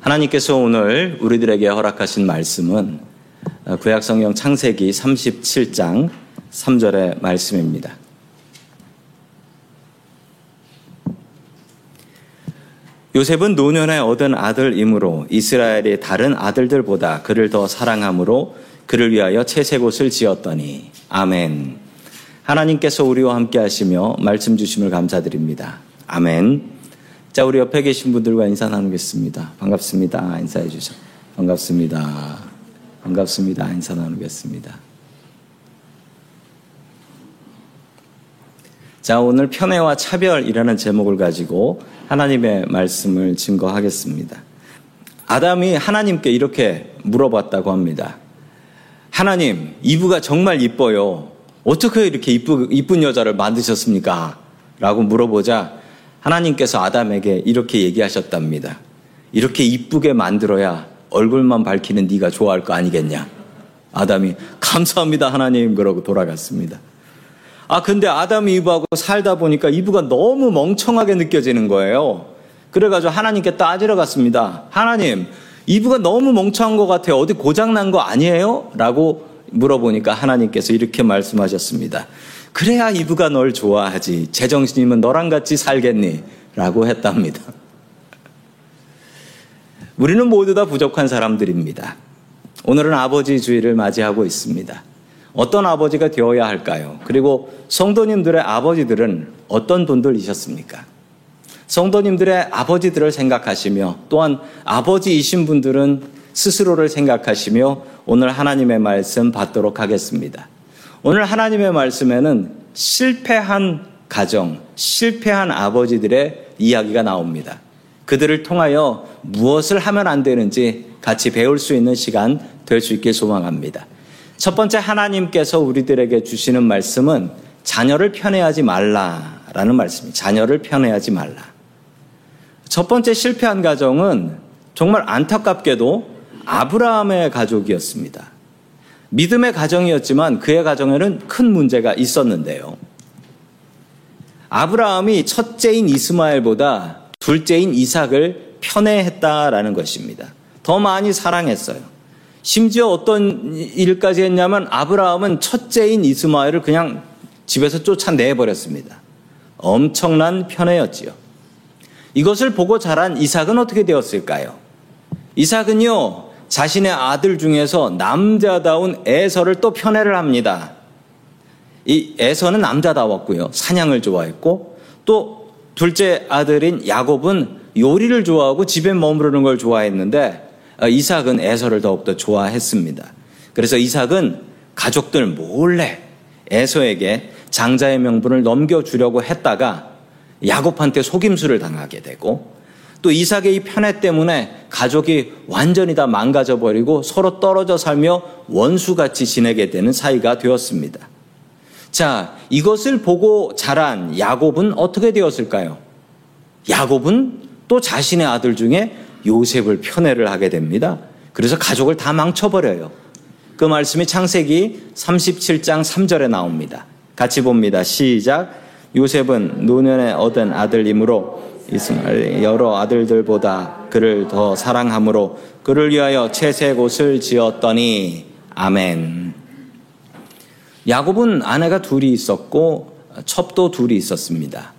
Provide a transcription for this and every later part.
하나님께서 오늘 우리들에게 허락하신 말씀은 구약성경 창세기 37장 3절의 말씀입니다. 요셉은 노년에 얻은 아들이므로 이스라엘의 다른 아들들보다 그를 더 사랑함으로 그를 위하여 채색 옷을 지었더니 아멘. 하나님께서 우리와 함께 하시며 말씀 주심을 감사드립니다. 아멘. 자, 우리 옆에 계신 분들과 인사 나누겠습니다. 반갑습니다. 인사해 주셔. 반갑습니다. 반갑습니다. 인사 나누겠습니다. 자, 오늘 편애와 차별이라는 제목을 가지고 하나님의 말씀을 증거하겠습니다. 아담이 하나님께 이렇게 물어봤다고 합니다. 하나님, 이브가 정말 이뻐요. 어떻게 이렇게 이쁘, 이쁜 여자를 만드셨습니까? 라고 물어보자 하나님께서 아담에게 이렇게 얘기하셨답니다. 이렇게 이쁘게 만들어야 얼굴만 밝히는 네가 좋아할 거 아니겠냐? 아담이 감사합니다 하나님 그러고 돌아갔습니다. 아 근데 아담이 이브하고 살다 보니까 이브가 너무 멍청하게 느껴지는 거예요. 그래가지고 하나님께 따지러 갔습니다. 하나님 이브가 너무 멍청한 것 같아요. 어디 고장 난 거 아니에요? 라고 물어보니까 하나님께서 이렇게 말씀하셨습니다. 그래야 이브가 널 좋아하지. 제정신이면 너랑 같이 살겠니? 라고 했답니다. 우리는 모두 다 부족한 사람들입니다. 오늘은 아버지 주의를 맞이하고 있습니다. 어떤 아버지가 되어야 할까요? 그리고 성도님들의 아버지들은 어떤 분들이셨습니까? 성도님들의 아버지들을 생각하시며 또한 아버지이신 분들은 스스로를 생각하시며 오늘 하나님의 말씀 받도록 하겠습니다. 오늘 하나님의 말씀에는 실패한 가정, 실패한 아버지들의 이야기가 나옵니다. 그들을 통하여 무엇을 하면 안 되는지 같이 배울 수 있는 시간 될 수 있길 소망합니다. 첫 번째 하나님께서 우리들에게 주시는 말씀은 자녀를 편애하지 말라라는 말씀입니다. 자녀를 편애하지 말라. 첫 번째 실패한 가정은 정말 안타깝게도 아브라함의 가족이었습니다. 믿음의 가정이었지만 그의 가정에는 큰 문제가 있었는데요. 아브라함이 첫째인 이스마엘보다 둘째인 이삭을 편애했다라는 것입니다. 더 많이 사랑했어요. 심지어 어떤 일까지 했냐면 아브라함은 첫째인 이스마엘을 그냥 집에서 쫓아내버렸습니다. 엄청난 편애였지요. 이것을 보고 자란 이삭은 어떻게 되었을까요? 이삭은요, 자신의 아들 중에서 남자다운 에서를 또 편애를 합니다. 이 에서는 남자다웠고요. 사냥을 좋아했고 또 둘째 아들인 야곱은 요리를 좋아하고 집에 머무르는 걸 좋아했는데 어, 이삭은 에서를 더욱더 좋아했습니다. 그래서 이삭은 가족들 몰래 에서에게 장자의 명분을 넘겨주려고 했다가 야곱한테 속임수를 당하게 되고 또 이삭의 이 편애 때문에 가족이 완전히 다 망가져 버리고 서로 떨어져 살며 원수같이 지내게 되는 사이가 되었습니다. 자, 이것을 보고 자란 야곱은 어떻게 되었을까요? 야곱은 또 자신의 아들 중에 요셉을 편애를 하게 됩니다. 그래서 가족을 다 망쳐버려요. 그 말씀이 창세기 37장 3절에 나옵니다. 같이 봅니다. 시작. 요셉은 노년에 얻은 아들이므로 이스마엘 여러 아들들보다 그를 더 사랑함으로 그를 위하여 채색 옷을 지었더니 아멘. 야곱은 아내가 둘이 있었고 첩도 둘이 있었습니다.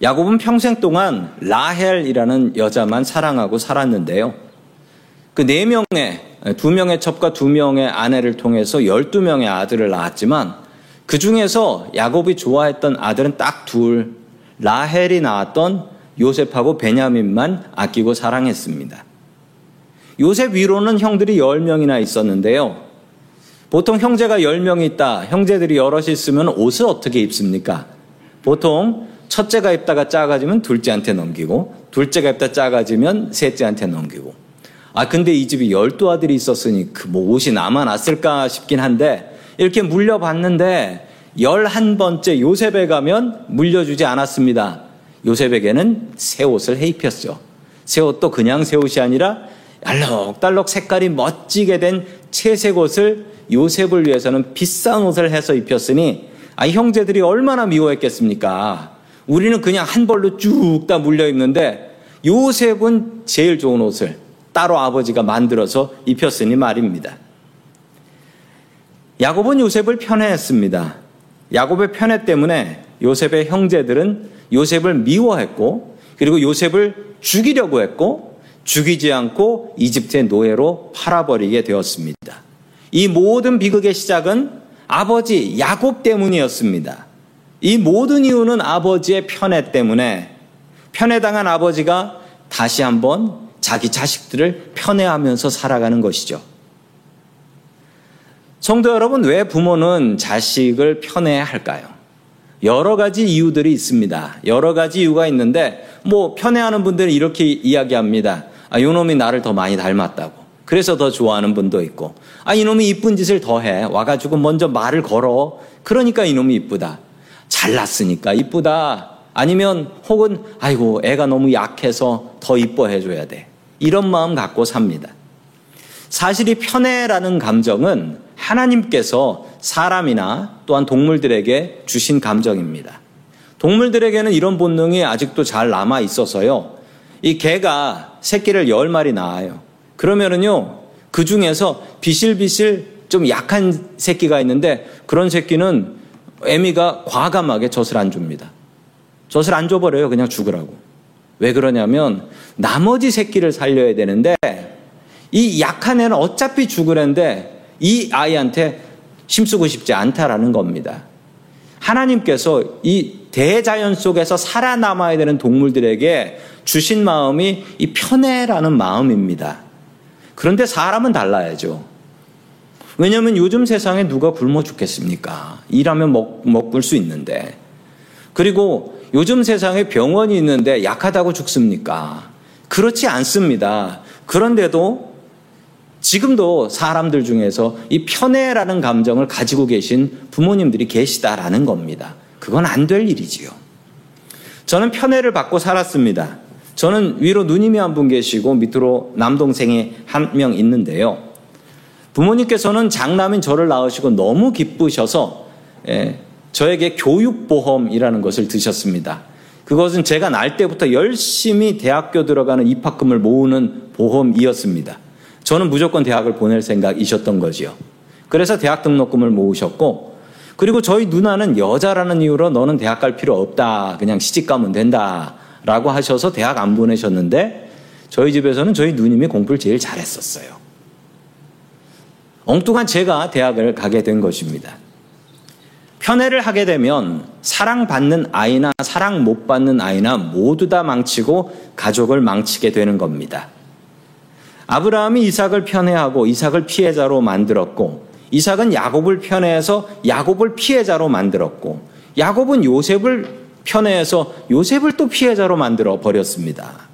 야곱은 평생 동안 라헬이라는 여자만 사랑하고 살았는데요. 그 네 명의 두 명의 첩과 두 명의 아내를 통해서 열두 명의 아들을 낳았지만 그 중에서 야곱이 좋아했던 아들은 딱 둘, 라헬이 낳았던 요셉하고 베냐민만 아끼고 사랑했습니다. 요셉 위로는 형들이 10명이나 있었는데요. 보통 형제가 10명이 있다. 형제들이 여럿이 있으면 옷을 어떻게 입습니까? 보통 첫째가 입다가 작아지면 둘째한테 넘기고 둘째가 입다 작아지면 셋째한테 넘기고 아 근데 이 집이 열두 아들이 있었으니 그 뭐 옷이 남아났을까 싶긴 한데 이렇게 물려봤는데 열한 번째 요셉에 가면 물려주지 않았습니다. 요셉에게는 새 옷을 해 입혔죠. 새 옷도 그냥 새 옷이 아니라 알록달록 색깔이 멋지게 된 채색 옷을 요셉을 위해서는 비싼 옷을 해서 입혔으니 아, 형제들이 얼마나 미워했겠습니까? 우리는 그냥 한 벌로 쭉 다 물려 입는데 요셉은 제일 좋은 옷을 따로 아버지가 만들어서 입혔으니 말입니다. 야곱은 요셉을 편애했습니다. 야곱의 편애 때문에 요셉의 형제들은 요셉을 미워했고 그리고 요셉을 죽이려고 했고 죽이지 않고 이집트의 노예로 팔아버리게 되었습니다. 이 모든 비극의 시작은 아버지 야곱 때문이었습니다. 이 모든 이유는 아버지의 편애 때문에 편애당한 아버지가 다시 한번 자기 자식들을 편애하면서 살아가는 것이죠. 성도 여러분, 왜 부모는 자식을 편애할까요? 여러 가지 이유들이 있습니다. 여러 가지 이유가 있는데, 뭐, 편애하는 분들은 이렇게 이야기합니다. 아, 요놈이 나를 더 많이 닮았다고. 그래서 더 좋아하는 분도 있고, 아, 이놈이 이쁜 짓을 더 해. 와가지고 먼저 말을 걸어. 그러니까 이놈이 이쁘다. 잘났으니까 이쁘다. 아니면 혹은, 아이고, 애가 너무 약해서 더 이뻐해 줘야 돼. 이런 마음 갖고 삽니다. 사실 이 편애라는 감정은 하나님께서 사람이나 또한 동물들에게 주신 감정입니다. 동물들에게는 이런 본능이 아직도 잘 남아 있어서요. 이 개가 새끼를 열 마리 낳아요. 그러면은요, 그 중에서 비실비실 좀 약한 새끼가 있는데 그런 새끼는 애미가 과감하게 젖을 안 줍니다. 젖을 안 줘버려요. 그냥 죽으라고. 왜 그러냐면 나머지 새끼를 살려야 되는데 이 약한 애는 어차피 죽으는데 이 아이한테 힘쓰고 싶지 않다라는 겁니다. 하나님께서 이 대자연 속에서 살아남아야 되는 동물들에게 주신 마음이 이 편애라는 마음입니다. 그런데 사람은 달라야죠. 왜냐하면 요즘 세상에 누가 굶어 죽겠습니까? 일하면 먹, 먹을 수 있는데. 그리고 요즘 세상에 병원이 있는데 약하다고 죽습니까? 그렇지 않습니다. 그런데도 지금도 사람들 중에서 이 편애라는 감정을 가지고 계신 부모님들이 계시다라는 겁니다. 그건 안 될 일이지요. 저는 편애를 받고 살았습니다. 저는 위로 누님이 한 분 계시고 밑으로 남동생이 한 명 있는데요. 부모님께서는 장남인 저를 낳으시고 너무 기쁘셔서 예, 저에게 교육보험이라는 것을 드셨습니다. 그것은 제가 날 때부터 열심히 대학교 들어가는 입학금을 모으는 보험이었습니다. 저는 무조건 대학을 보낼 생각이셨던 거지요. 그래서 대학 등록금을 모으셨고, 그리고 저희 누나는 여자라는 이유로 너는 대학 갈 필요 없다. 그냥 시집 가면 된다. 라고 하셔서 대학 안 보내셨는데, 저희 집에서는 저희 누님이 공부를 제일 잘했었어요. 엉뚱한 제가 대학을 가게 된 것입니다. 편애를 하게 되면 사랑받는 아이나 사랑 못 받는 아이나 모두 다 망치고 가족을 망치게 되는 겁니다. 아브라함이 이삭을 편애하고 이삭을 피해자로 만들었고 이삭은 야곱을 편애해서 야곱을 피해자로 만들었고 야곱은 요셉을 편애해서 요셉을 또 피해자로 만들어 버렸습니다.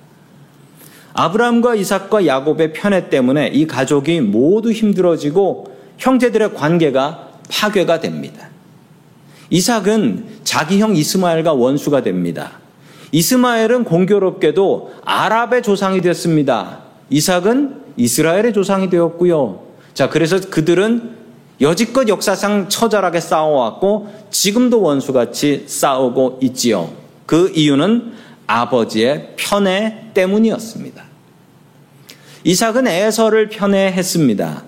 아브라함과 이삭과 야곱의 편애 때문에 이 가족이 모두 힘들어지고 형제들의 관계가 파괴가 됩니다. 이삭은 자기 형 이스마엘과 원수가 됩니다. 이스마엘은 공교롭게도 아랍의 조상이 됐습니다. 이삭은 이스라엘의 조상이 되었고요. 자, 그래서 그들은 여지껏 역사상 처절하게 싸워왔고 지금도 원수같이 싸우고 있지요. 그 이유는 아버지의 편애 때문이었습니다. 이삭은 에서를 편애했습니다.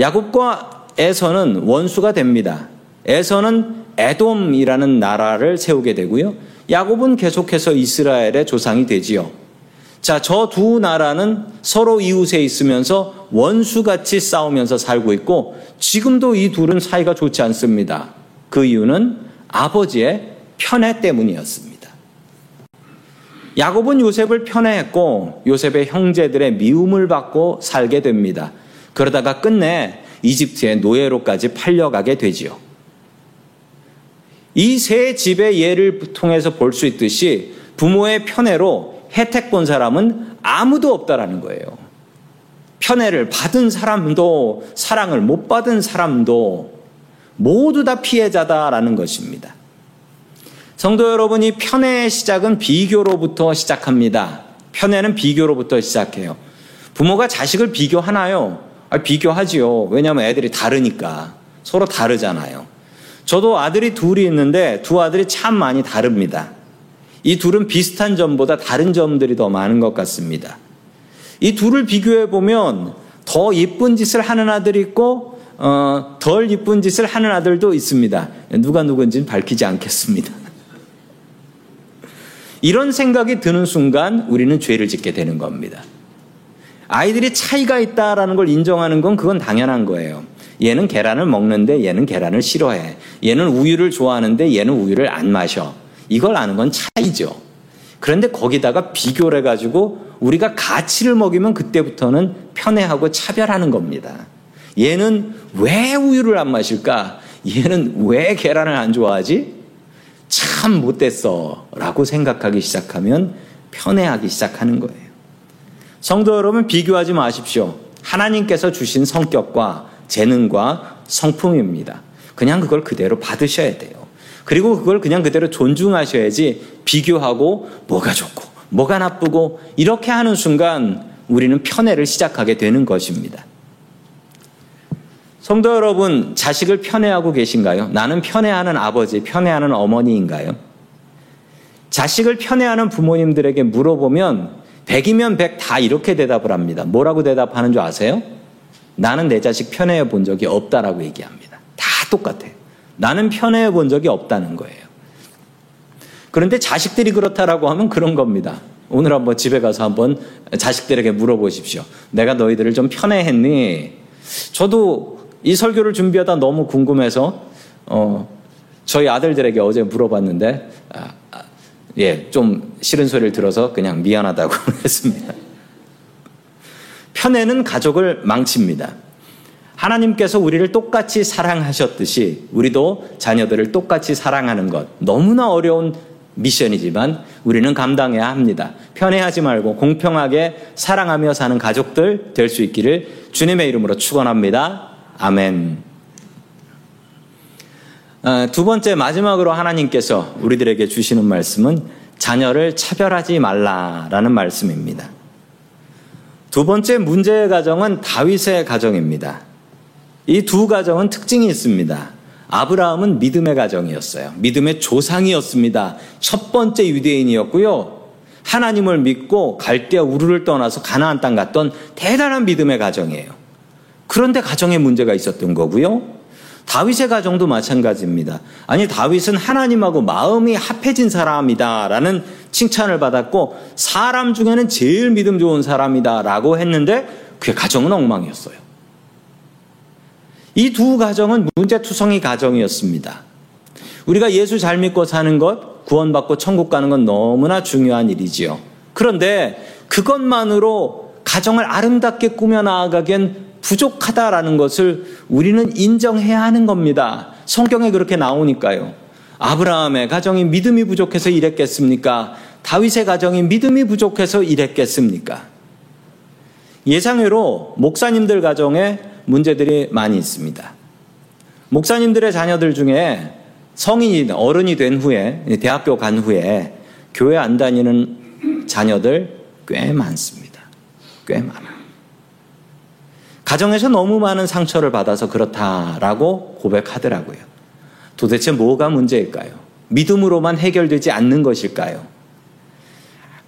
야곱과 에서는 원수가 됩니다. 에서는 에돔이라는 나라를 세우게 되고요. 야곱은 계속해서 이스라엘의 조상이 되지요. 자, 저 두 나라는 서로 이웃에 있으면서 원수같이 싸우면서 살고 있고 지금도 이 둘은 사이가 좋지 않습니다. 그 이유는 아버지의 편애 때문이었습니다. 야곱은 요셉을 편애했고 요셉의 형제들의 미움을 받고 살게 됩니다. 그러다가 끝내 이집트의 노예로까지 팔려가게 되지요. 이 세 집의 예를 통해서 볼 수 있듯이 부모의 편애로 혜택 본 사람은 아무도 없다라는 거예요. 편애를 받은 사람도 사랑을 못 받은 사람도 모두 다 피해자다라는 것입니다. 성도 여러분이 편애의 시작은 비교로부터 시작합니다. 편애는 비교로부터 시작해요. 부모가 자식을 비교하나요? 아, 비교하지요. 왜냐하면 애들이 다르니까. 서로 다르잖아요. 저도 아들이 둘이 있는데 두 아들이 참 많이 다릅니다. 이 둘은 비슷한 점보다 다른 점들이 더 많은 것 같습니다. 이 둘을 비교해 보면 더 예쁜 짓을 하는 아들이 있고 어, 덜 예쁜 짓을 하는 아들도 있습니다. 누가 누군지는 밝히지 않겠습니다. 이런 생각이 드는 순간 우리는 죄를 짓게 되는 겁니다. 아이들이 차이가 있다라는 걸 인정하는 건 그건 당연한 거예요. 얘는 계란을 먹는데 얘는 계란을 싫어해. 얘는 우유를 좋아하는데 얘는 우유를 안 마셔. 이걸 아는 건 차이죠. 그런데 거기다가 비교를 해가지고 우리가 가치를 먹이면 그때부터는 편애하고 차별하는 겁니다. 얘는 왜 우유를 안 마실까? 얘는 왜 계란을 안 좋아하지? 참 못됐어. 라고 생각하기 시작하면 편애하기 시작하는 거예요. 성도 여러분, 비교하지 마십시오. 하나님께서 주신 성격과 재능과 성품입니다. 그냥 그걸 그대로 받으셔야 돼요. 그리고 그걸 그냥 그대로 존중하셔야지 비교하고 뭐가 좋고 뭐가 나쁘고 이렇게 하는 순간 우리는 편애를 시작하게 되는 것입니다. 성도 여러분, 자식을 편애하고 계신가요? 나는 편애하는 아버지, 편애하는 어머니인가요? 자식을 편애하는 부모님들에게 물어보면 100이면 100 다 이렇게 대답을 합니다. 뭐라고 대답하는 줄 아세요? 나는 내 자식 편애해 본 적이 없다라고 얘기합니다. 다 똑같아요. 나는 편애해 본 적이 없다는 거예요. 그런데 자식들이 그렇다라고 하면 그런 겁니다. 오늘 한번 집에 가서 한번 자식들에게 물어보십시오. 내가 너희들을 좀 편애했니? 저도 이 설교를 준비하다 너무 궁금해서 어, 저희 아들들에게 어제 물어봤는데 아, 아, 예, 좀 싫은 소리를 들어서 그냥 미안하다고 했습니다. 편애는 가족을 망칩니다. 하나님께서 우리를 똑같이 사랑하셨듯이 우리도 자녀들을 똑같이 사랑하는 것 너무나 어려운 미션이지만 우리는 감당해야 합니다. 편애하지 말고 공평하게 사랑하며 사는 가족들 될 수 있기를 주님의 이름으로 축원합니다. 아멘. 어, 두 번째 마지막으로 하나님께서 우리들에게 주시는 말씀은 자녀를 차별하지 말라라는 말씀입니다. 두 번째 문제의 가정은 다윗의 가정입니다. 이 두 가정은 특징이 있습니다. 아브라함은 믿음의 가정이었어요. 믿음의 조상이었습니다. 첫 번째 유대인이었고요. 하나님을 믿고 갈대아 우르를 떠나서 가나안 땅 갔던 대단한 믿음의 가정이에요. 그런데 가정에 문제가 있었던 거고요. 다윗의 가정도 마찬가지입니다. 아니, 다윗은 하나님하고 마음이 합해진 사람이다라는 칭찬을 받았고, 사람 중에는 제일 믿음 좋은 사람이다라고 했는데, 그의 가정은 엉망이었어요. 이 두 가정은 문제투성이 가정이었습니다. 우리가 예수 잘 믿고 사는 것, 구원받고 천국 가는 건 너무나 중요한 일이지요. 그런데 그것만으로 가정을 아름답게 꾸며 나아가기엔 부족하다라는 것을 우리는 인정해야 하는 겁니다. 성경에 그렇게 나오니까요. 아브라함의 가정이 믿음이 부족해서 이랬겠습니까? 다윗의 가정이 믿음이 부족해서 이랬겠습니까? 예상외로 목사님들 가정에 문제들이 많이 있습니다. 목사님들의 자녀들 중에 성인이 어른이 된 후에 대학교 간 후에 교회 안 다니는 자녀들 꽤 많습니다. 꽤 많아요. 가정에서 너무 많은 상처를 받아서 그렇다라고 고백하더라고요. 도대체 뭐가 문제일까요? 믿음으로만 해결되지 않는 것일까요?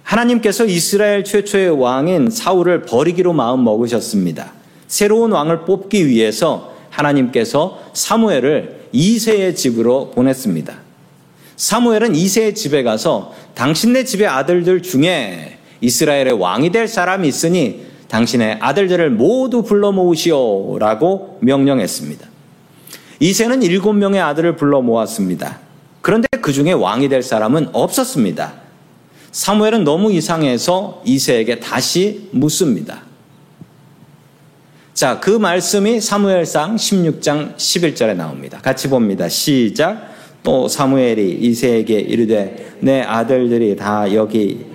하나님께서 이스라엘 최초의 왕인 사울을 버리기로 마음 먹으셨습니다. 새로운 왕을 뽑기 위해서 하나님께서 사무엘을 이세의 집으로 보냈습니다. 사무엘은 이세의 집에 가서 당신네 집의 아들들 중에 이스라엘의 왕이 될 사람이 있으니 당신의 아들들을 모두 불러 모으시오라고 명령했습니다. 이세는 일곱 명의 아들을 불러 모았습니다. 그런데 그 중에 왕이 될 사람은 없었습니다. 사무엘은 너무 이상해서 이세에게 다시 묻습니다. 자, 그 말씀이 사무엘상 16장 11절에 나옵니다. 같이 봅니다. 시작. 또 사무엘이 이세에게 이르되 내 아들들이 다 여기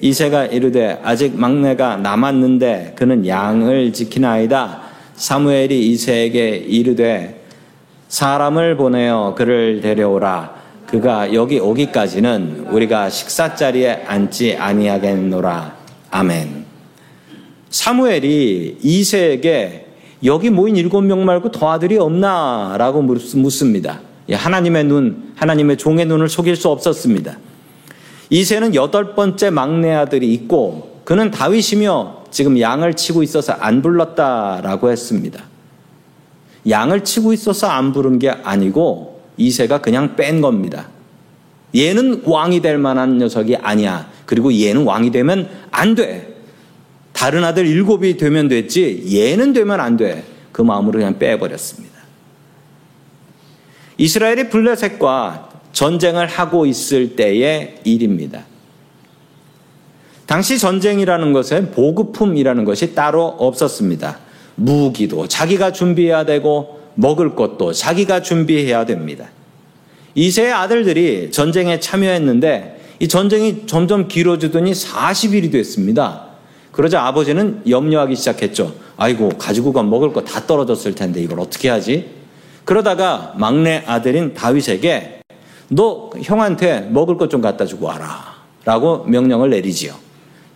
이세가 이르되 아직 막내가 남았는데 그는 양을 지키나이다. 사무엘이 이세에게 이르되 사람을 보내어 그를 데려오라. 그가 여기 오기까지는 우리가 식사 자리에 앉지 아니하겠노라. 아멘. 사무엘이 이세에게 여기 모인 일곱 명 말고 더 아들이 없나? 라고 묻습니다. 하나님의 눈, 하나님의 종의 눈을 속일 수 없었습니다. 이세는 여덟 번째 막내 아들이 있고 그는 다윗이며 지금 양을 치고 있어서 안 불렀다라고 했습니다. 양을 치고 있어서 안 부른 게 아니고 이세가 그냥 뺀 겁니다. 얘는 왕이 될 만한 녀석이 아니야. 그리고 얘는 왕이 되면 안 돼. 다른 아들 일곱이 되면 됐지 얘는 되면 안 돼. 그 마음으로 그냥 빼버렸습니다. 이스라엘이 블레셋과 전쟁을 하고 있을 때의 일입니다. 당시 전쟁이라는 것은 보급품이라는 것이 따로 없었습니다. 무기도 자기가 준비해야 되고 먹을 것도 자기가 준비해야 됩니다. 이세의 아들들이 전쟁에 참여했는데 이 전쟁이 점점 길어지더니 40일이 됐습니다. 그러자 아버지는 염려하기 시작했죠. 아이고, 가지고 간 먹을 거 다 떨어졌을 텐데 이걸 어떻게 하지? 그러다가 막내 아들인 다윗에게 너 형한테 먹을 것 좀 갖다 주고 와라. 라고 명령을 내리지요.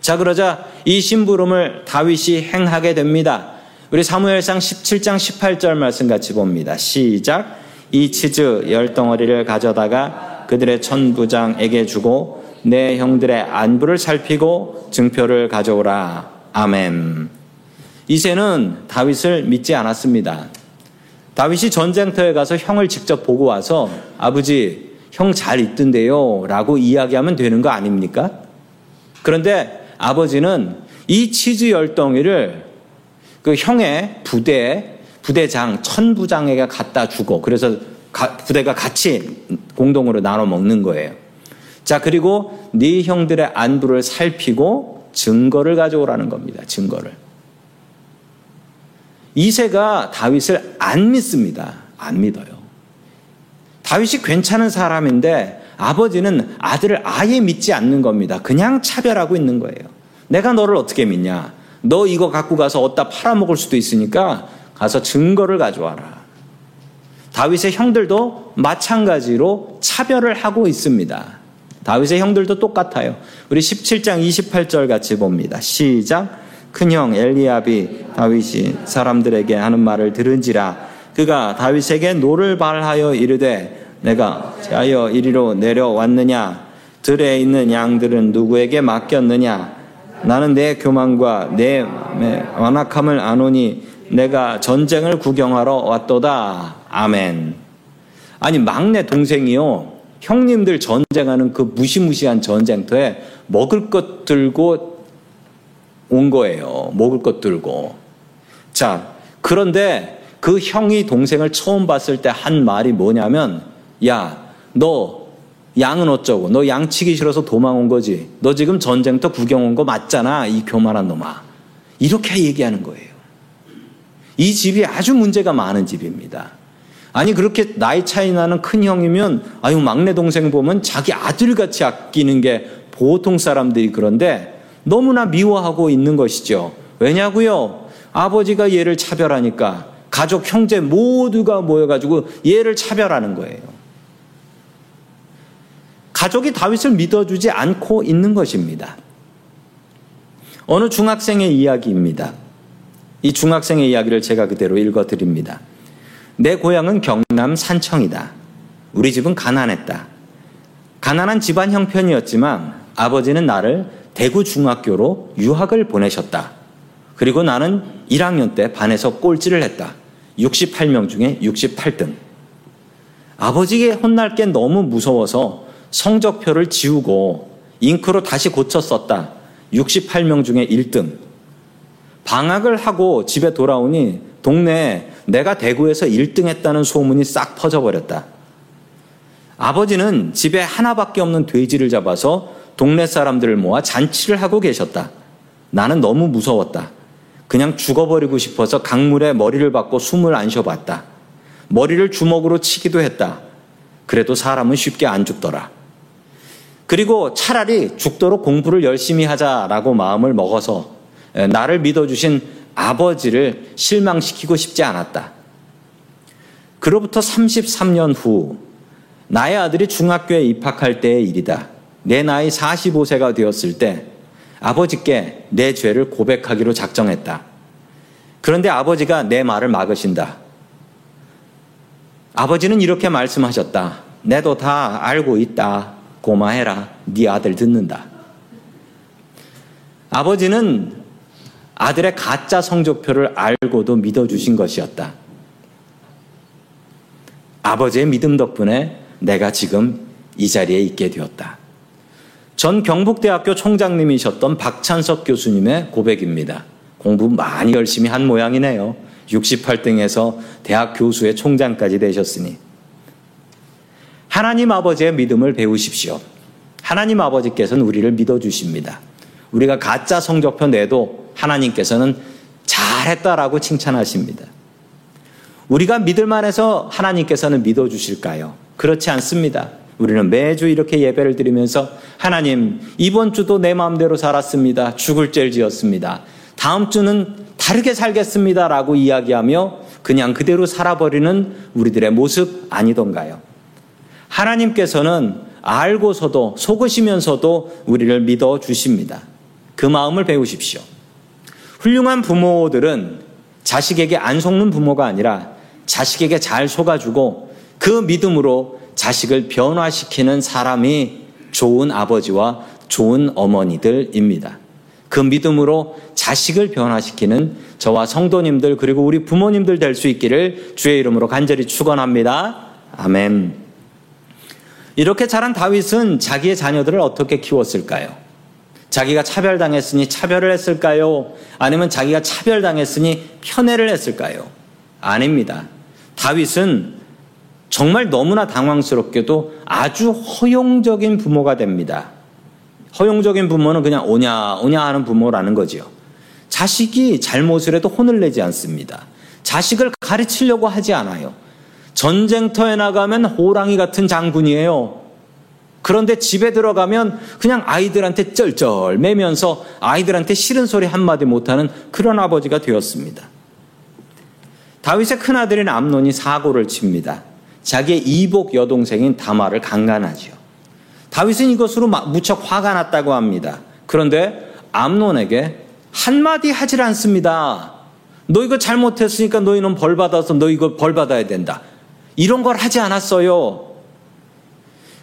자, 그러자 이 심부름을 다윗이 행하게 됩니다. 우리 사무엘상 17장 18절 말씀 같이 봅니다. 시작. 이 치즈 열 덩어리를 가져다가 그들의 천부장에게 주고 내 형들의 안부를 살피고 증표를 가져오라. 아멘. 이세는 다윗을 믿지 않았습니다. 다윗이 전쟁터에 가서 형을 직접 보고 와서 아버지 형 잘 있던데요 라고 이야기하면 되는 거 아닙니까? 그런데 아버지는 이 치즈 열덩이를 그 형의 부대 부대장 천부장에게 갖다 주고 그래서 부대가 같이 공동으로 나눠 먹는 거예요. 자 그리고 네 형들의 안부를 살피고 증거를 가져오라는 겁니다. 증거를. 이세가 다윗을 안 믿습니다. 안 믿어요. 다윗이 괜찮은 사람인데 아버지는 아들을 아예 믿지 않는 겁니다. 그냥 차별하고 있는 거예요. 내가 너를 어떻게 믿냐? 너 이거 갖고 가서 어디다 팔아먹을 수도 있으니까 가서 증거를 가져와라. 다윗의 형들도 마찬가지로 차별을 하고 있습니다. 다윗의 형들도 똑같아요. 우리 17장 28절 같이 봅니다. 시작. 큰형 엘리압이 다윗이 사람들에게 하는 말을 들은지라 그가 다윗에게 노를 발하여 이르되 네가 어찌하여 이리로 내려왔느냐 들에 있는 양들은 누구에게 맡겼느냐 나는 내 교만과 내 완악함을 아노니 내가 전쟁을 구경하러 왔도다. 아멘. 아니 막내 동생이요. 형님들 전쟁하는 그 무시무시한 전쟁터에 먹을 것 들고 온 거예요. 먹을 것 들고. 자, 그런데 그 형이 동생을 처음 봤을 때 한 말이 뭐냐면, 야, 너 양은 어쩌고? 너 양치기 싫어서 도망 온 거지. 너 지금 전쟁터 구경 온 거 맞잖아. 이 교만한 놈아. 이렇게 얘기하는 거예요. 이 집이 아주 문제가 많은 집입니다. 아니 그렇게 나이 차이 나는 큰 형이면 아유 막내 동생 보면 자기 아들같이 아끼는 게 보통 사람들이 그런데 너무나 미워하고 있는 것이죠. 왜냐고요? 아버지가 얘를 차별하니까 가족 형제 모두가 모여가지고 얘를 차별하는 거예요. 가족이 다윗을 믿어주지 않고 있는 것입니다. 어느 중학생의 이야기입니다. 이 중학생의 이야기를 제가 그대로 읽어드립니다. 내 고향은 경남 산청이다. 우리 집은 가난했다. 가난한 집안 형편이었지만 아버지는 나를 대구 중학교로 유학을 보내셨다. 그리고 나는 1학년 때 반에서 꼴찌를 했다. 68명 중에 68등. 아버지에게 혼날 게 너무 무서워서 성적표를 지우고 잉크로 다시 고쳐 썼다. 68명 중에 1등. 방학을 하고 집에 돌아오니 동네에 내가 대구에서 1등 했다는 소문이 싹 퍼져버렸다. 아버지는 집에 하나밖에 없는 돼지를 잡아서 동네 사람들을 모아 잔치를 하고 계셨다. 나는 너무 무서웠다. 그냥 죽어버리고 싶어서 강물에 머리를 박고 숨을 안 쉬어봤다. 머리를 주먹으로 치기도 했다. 그래도 사람은 쉽게 안 죽더라. 그리고 차라리 죽도록 공부를 열심히 하자라고 마음을 먹어서 나를 믿어주신 아버지를 실망시키고 싶지 않았다. 그로부터 33년 후 나의 아들이 중학교에 입학할 때의 일이다. 내 나이 45세가 되었을 때 아버지께 내 죄를 고백하기로 작정했다. 그런데 아버지가 내 말을 막으신다. 아버지는 이렇게 말씀하셨다. 내도 다 알고 있다. 고마해라. 네 아들 듣는다. 아버지는 아들의 가짜 성적표를 알고도 믿어주신 것이었다. 아버지의 믿음 덕분에 내가 지금 이 자리에 있게 되었다. 전 경북대학교 총장님이셨던 박찬석 교수님의 고백입니다. 공부 많이 열심히 한 모양이네요. 68등에서 대학 교수의 총장까지 되셨으니. 하나님 아버지의 믿음을 배우십시오. 하나님 아버지께서는 우리를 믿어주십니다. 우리가 가짜 성적표 내도 하나님께서는 잘했다라고 칭찬하십니다. 우리가 믿을만 해서 하나님께서는 믿어주실까요? 그렇지 않습니다. 우리는 매주 이렇게 예배를 드리면서 하나님, 이번 주도 내 마음대로 살았습니다. 죽을 죄를 지었습니다. 다음 주는 다르게 살겠습니다. 라고 이야기하며 그냥 그대로 살아버리는 우리들의 모습 아니던가요? 하나님께서는 알고서도 속으시면서도 우리를 믿어 주십니다. 그 마음을 배우십시오. 훌륭한 부모들은 자식에게 안 속는 부모가 아니라 자식에게 잘 속아주고 그 믿음으로 자식을 변화시키는 사람이 좋은 아버지와 좋은 어머니들입니다. 그 믿음으로 자식을 변화시키는 저와 성도님들 그리고 우리 부모님들 될 수 있기를 주의 이름으로 간절히 축원합니다. 아멘. 이렇게 자란 다윗은 자기의 자녀들을 어떻게 키웠을까요? 자기가 차별당했으니 차별을 했을까요? 아니면 자기가 차별당했으니 편애를 했을까요? 아닙니다. 다윗은 정말 너무나 당황스럽게도 아주 허용적인 부모가 됩니다. 허용적인 부모는 그냥 오냐 오냐 하는 부모라는 거지요. 자식이 잘못을 해도 혼을 내지 않습니다. 자식을 가르치려고 하지 않아요. 전쟁터에 나가면 호랑이 같은 장군이에요. 그런데 집에 들어가면 그냥 아이들한테 쩔쩔 매면서 아이들한테 싫은 소리 한마디 못하는 그런 아버지가 되었습니다. 다윗의 큰아들인 암논이 사고를 칩니다. 자기의 이복 여동생인 다마를 강간하지요. 다윗은 이것으로 무척 화가 났다고 합니다. 그런데 암논에게 한마디 하질 않습니다. 너 이거 잘못했으니까 너희는 벌 받아서 너 이거 벌 받아야 된다. 이런 걸 하지 않았어요.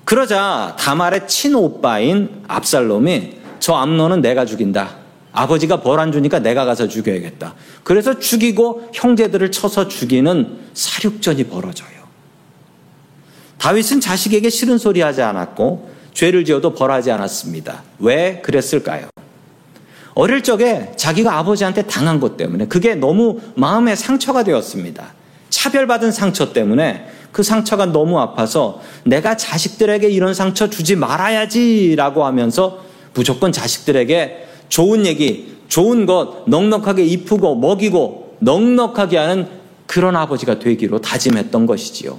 그러자 다말의 친오빠인 압살롬이 저 암론은 내가 죽인다. 아버지가 벌 안 주니까 내가 가서 죽여야겠다. 그래서 죽이고 형제들을 쳐서 죽이는 사륙전이 벌어져요. 다윗은 자식에게 싫은 소리 하지 않았고 죄를 지어도 벌하지 않았습니다. 왜 그랬을까요? 어릴 적에 자기가 아버지한테 당한 것 때문에 그게 너무 마음에 상처가 되었습니다. 차별받은 상처 때문에 그 상처가 너무 아파서 내가 자식들에게 이런 상처 주지 말아야지라고 하면서 무조건 자식들에게 좋은 얘기, 좋은 것 넉넉하게 입히고 먹이고 넉넉하게 하는 그런 아버지가 되기로 다짐했던 것이지요.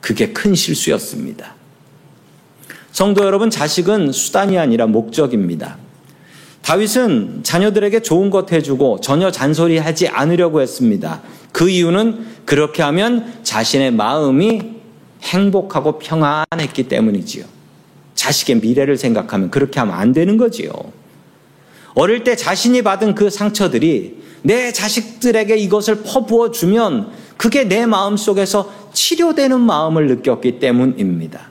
그게 큰 실수였습니다. 성도 여러분, 자식은 수단이 아니라 목적입니다. 다윗은 자녀들에게 좋은 것 해주고 전혀 잔소리하지 않으려고 했습니다. 그 이유는 그렇게 하면 자신의 마음이 행복하고 평안했기 때문이지요. 자식의 미래를 생각하면 그렇게 하면 안 되는 거지요. 어릴 때 자신이 받은 그 상처들이 내 자식들에게 이것을 퍼부어 주면 그게 내 마음 속에서 치료되는 마음을 느꼈기 때문입니다.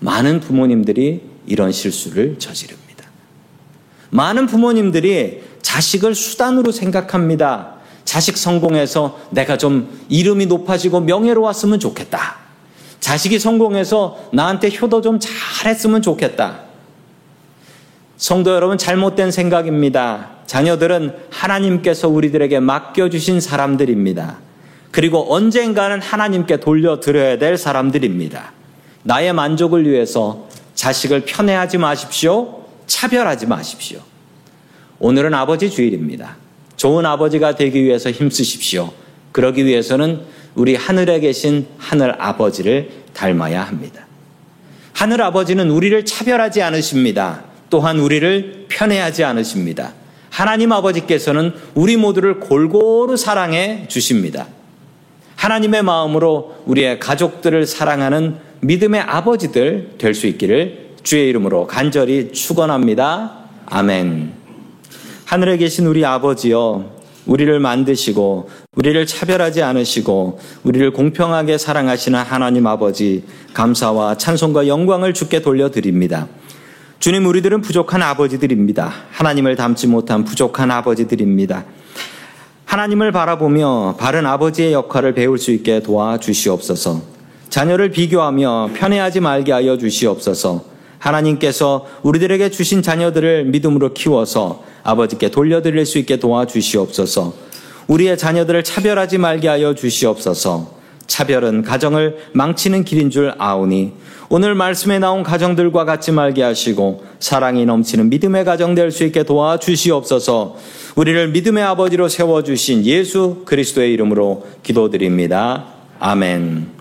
많은 부모님들이 이런 실수를 저지릅니다. 많은 부모님들이 자식을 수단으로 생각합니다. 자식 성공해서 내가 좀 이름이 높아지고 명예로웠으면 좋겠다. 자식이 성공해서 나한테 효도 좀 잘했으면 좋겠다. 성도 여러분, 잘못된 생각입니다. 자녀들은 하나님께서 우리들에게 맡겨주신 사람들입니다. 그리고 언젠가는 하나님께 돌려드려야 될 사람들입니다. 나의 만족을 위해서 자식을 편애하지 마십시오. 차별하지 마십시오. 오늘은 아버지 주일입니다. 좋은 아버지가 되기 위해서 힘쓰십시오. 그러기 위해서는 우리 하늘에 계신 하늘 아버지를 닮아야 합니다. 하늘 아버지는 우리를 차별하지 않으십니다. 또한 우리를 편애하지 않으십니다. 하나님 아버지께서는 우리 모두를 골고루 사랑해 주십니다. 하나님의 마음으로 우리의 가족들을 사랑하는 믿음의 아버지들 될 수 있기를 주의 이름으로 간절히 축원합니다. 아멘. 하늘에 계신 우리 아버지여 우리를 만드시고 우리를 차별하지 않으시고 우리를 공평하게 사랑하시는 하나님 아버지 감사와 찬송과 영광을 주께 돌려드립니다. 주님 우리들은 부족한 아버지들입니다. 하나님을 닮지 못한 부족한 아버지들입니다. 하나님을 바라보며 바른 아버지의 역할을 배울 수 있게 도와주시옵소서. 자녀를 비교하며 편애하지 말게 하여 주시옵소서. 하나님께서 우리들에게 주신 자녀들을 믿음으로 키워서 아버지께 돌려드릴 수 있게 도와주시옵소서. 우리의 자녀들을 차별하지 말게 하여 주시옵소서. 차별은 가정을 망치는 길인 줄 아오니 오늘 말씀에 나온 가정들과 같이 말게 하시고 사랑이 넘치는 믿음의 가정 될 수 있게 도와주시옵소서. 우리를 믿음의 아버지로 세워 주신 예수 그리스도의 이름으로 기도드립니다. 아멘.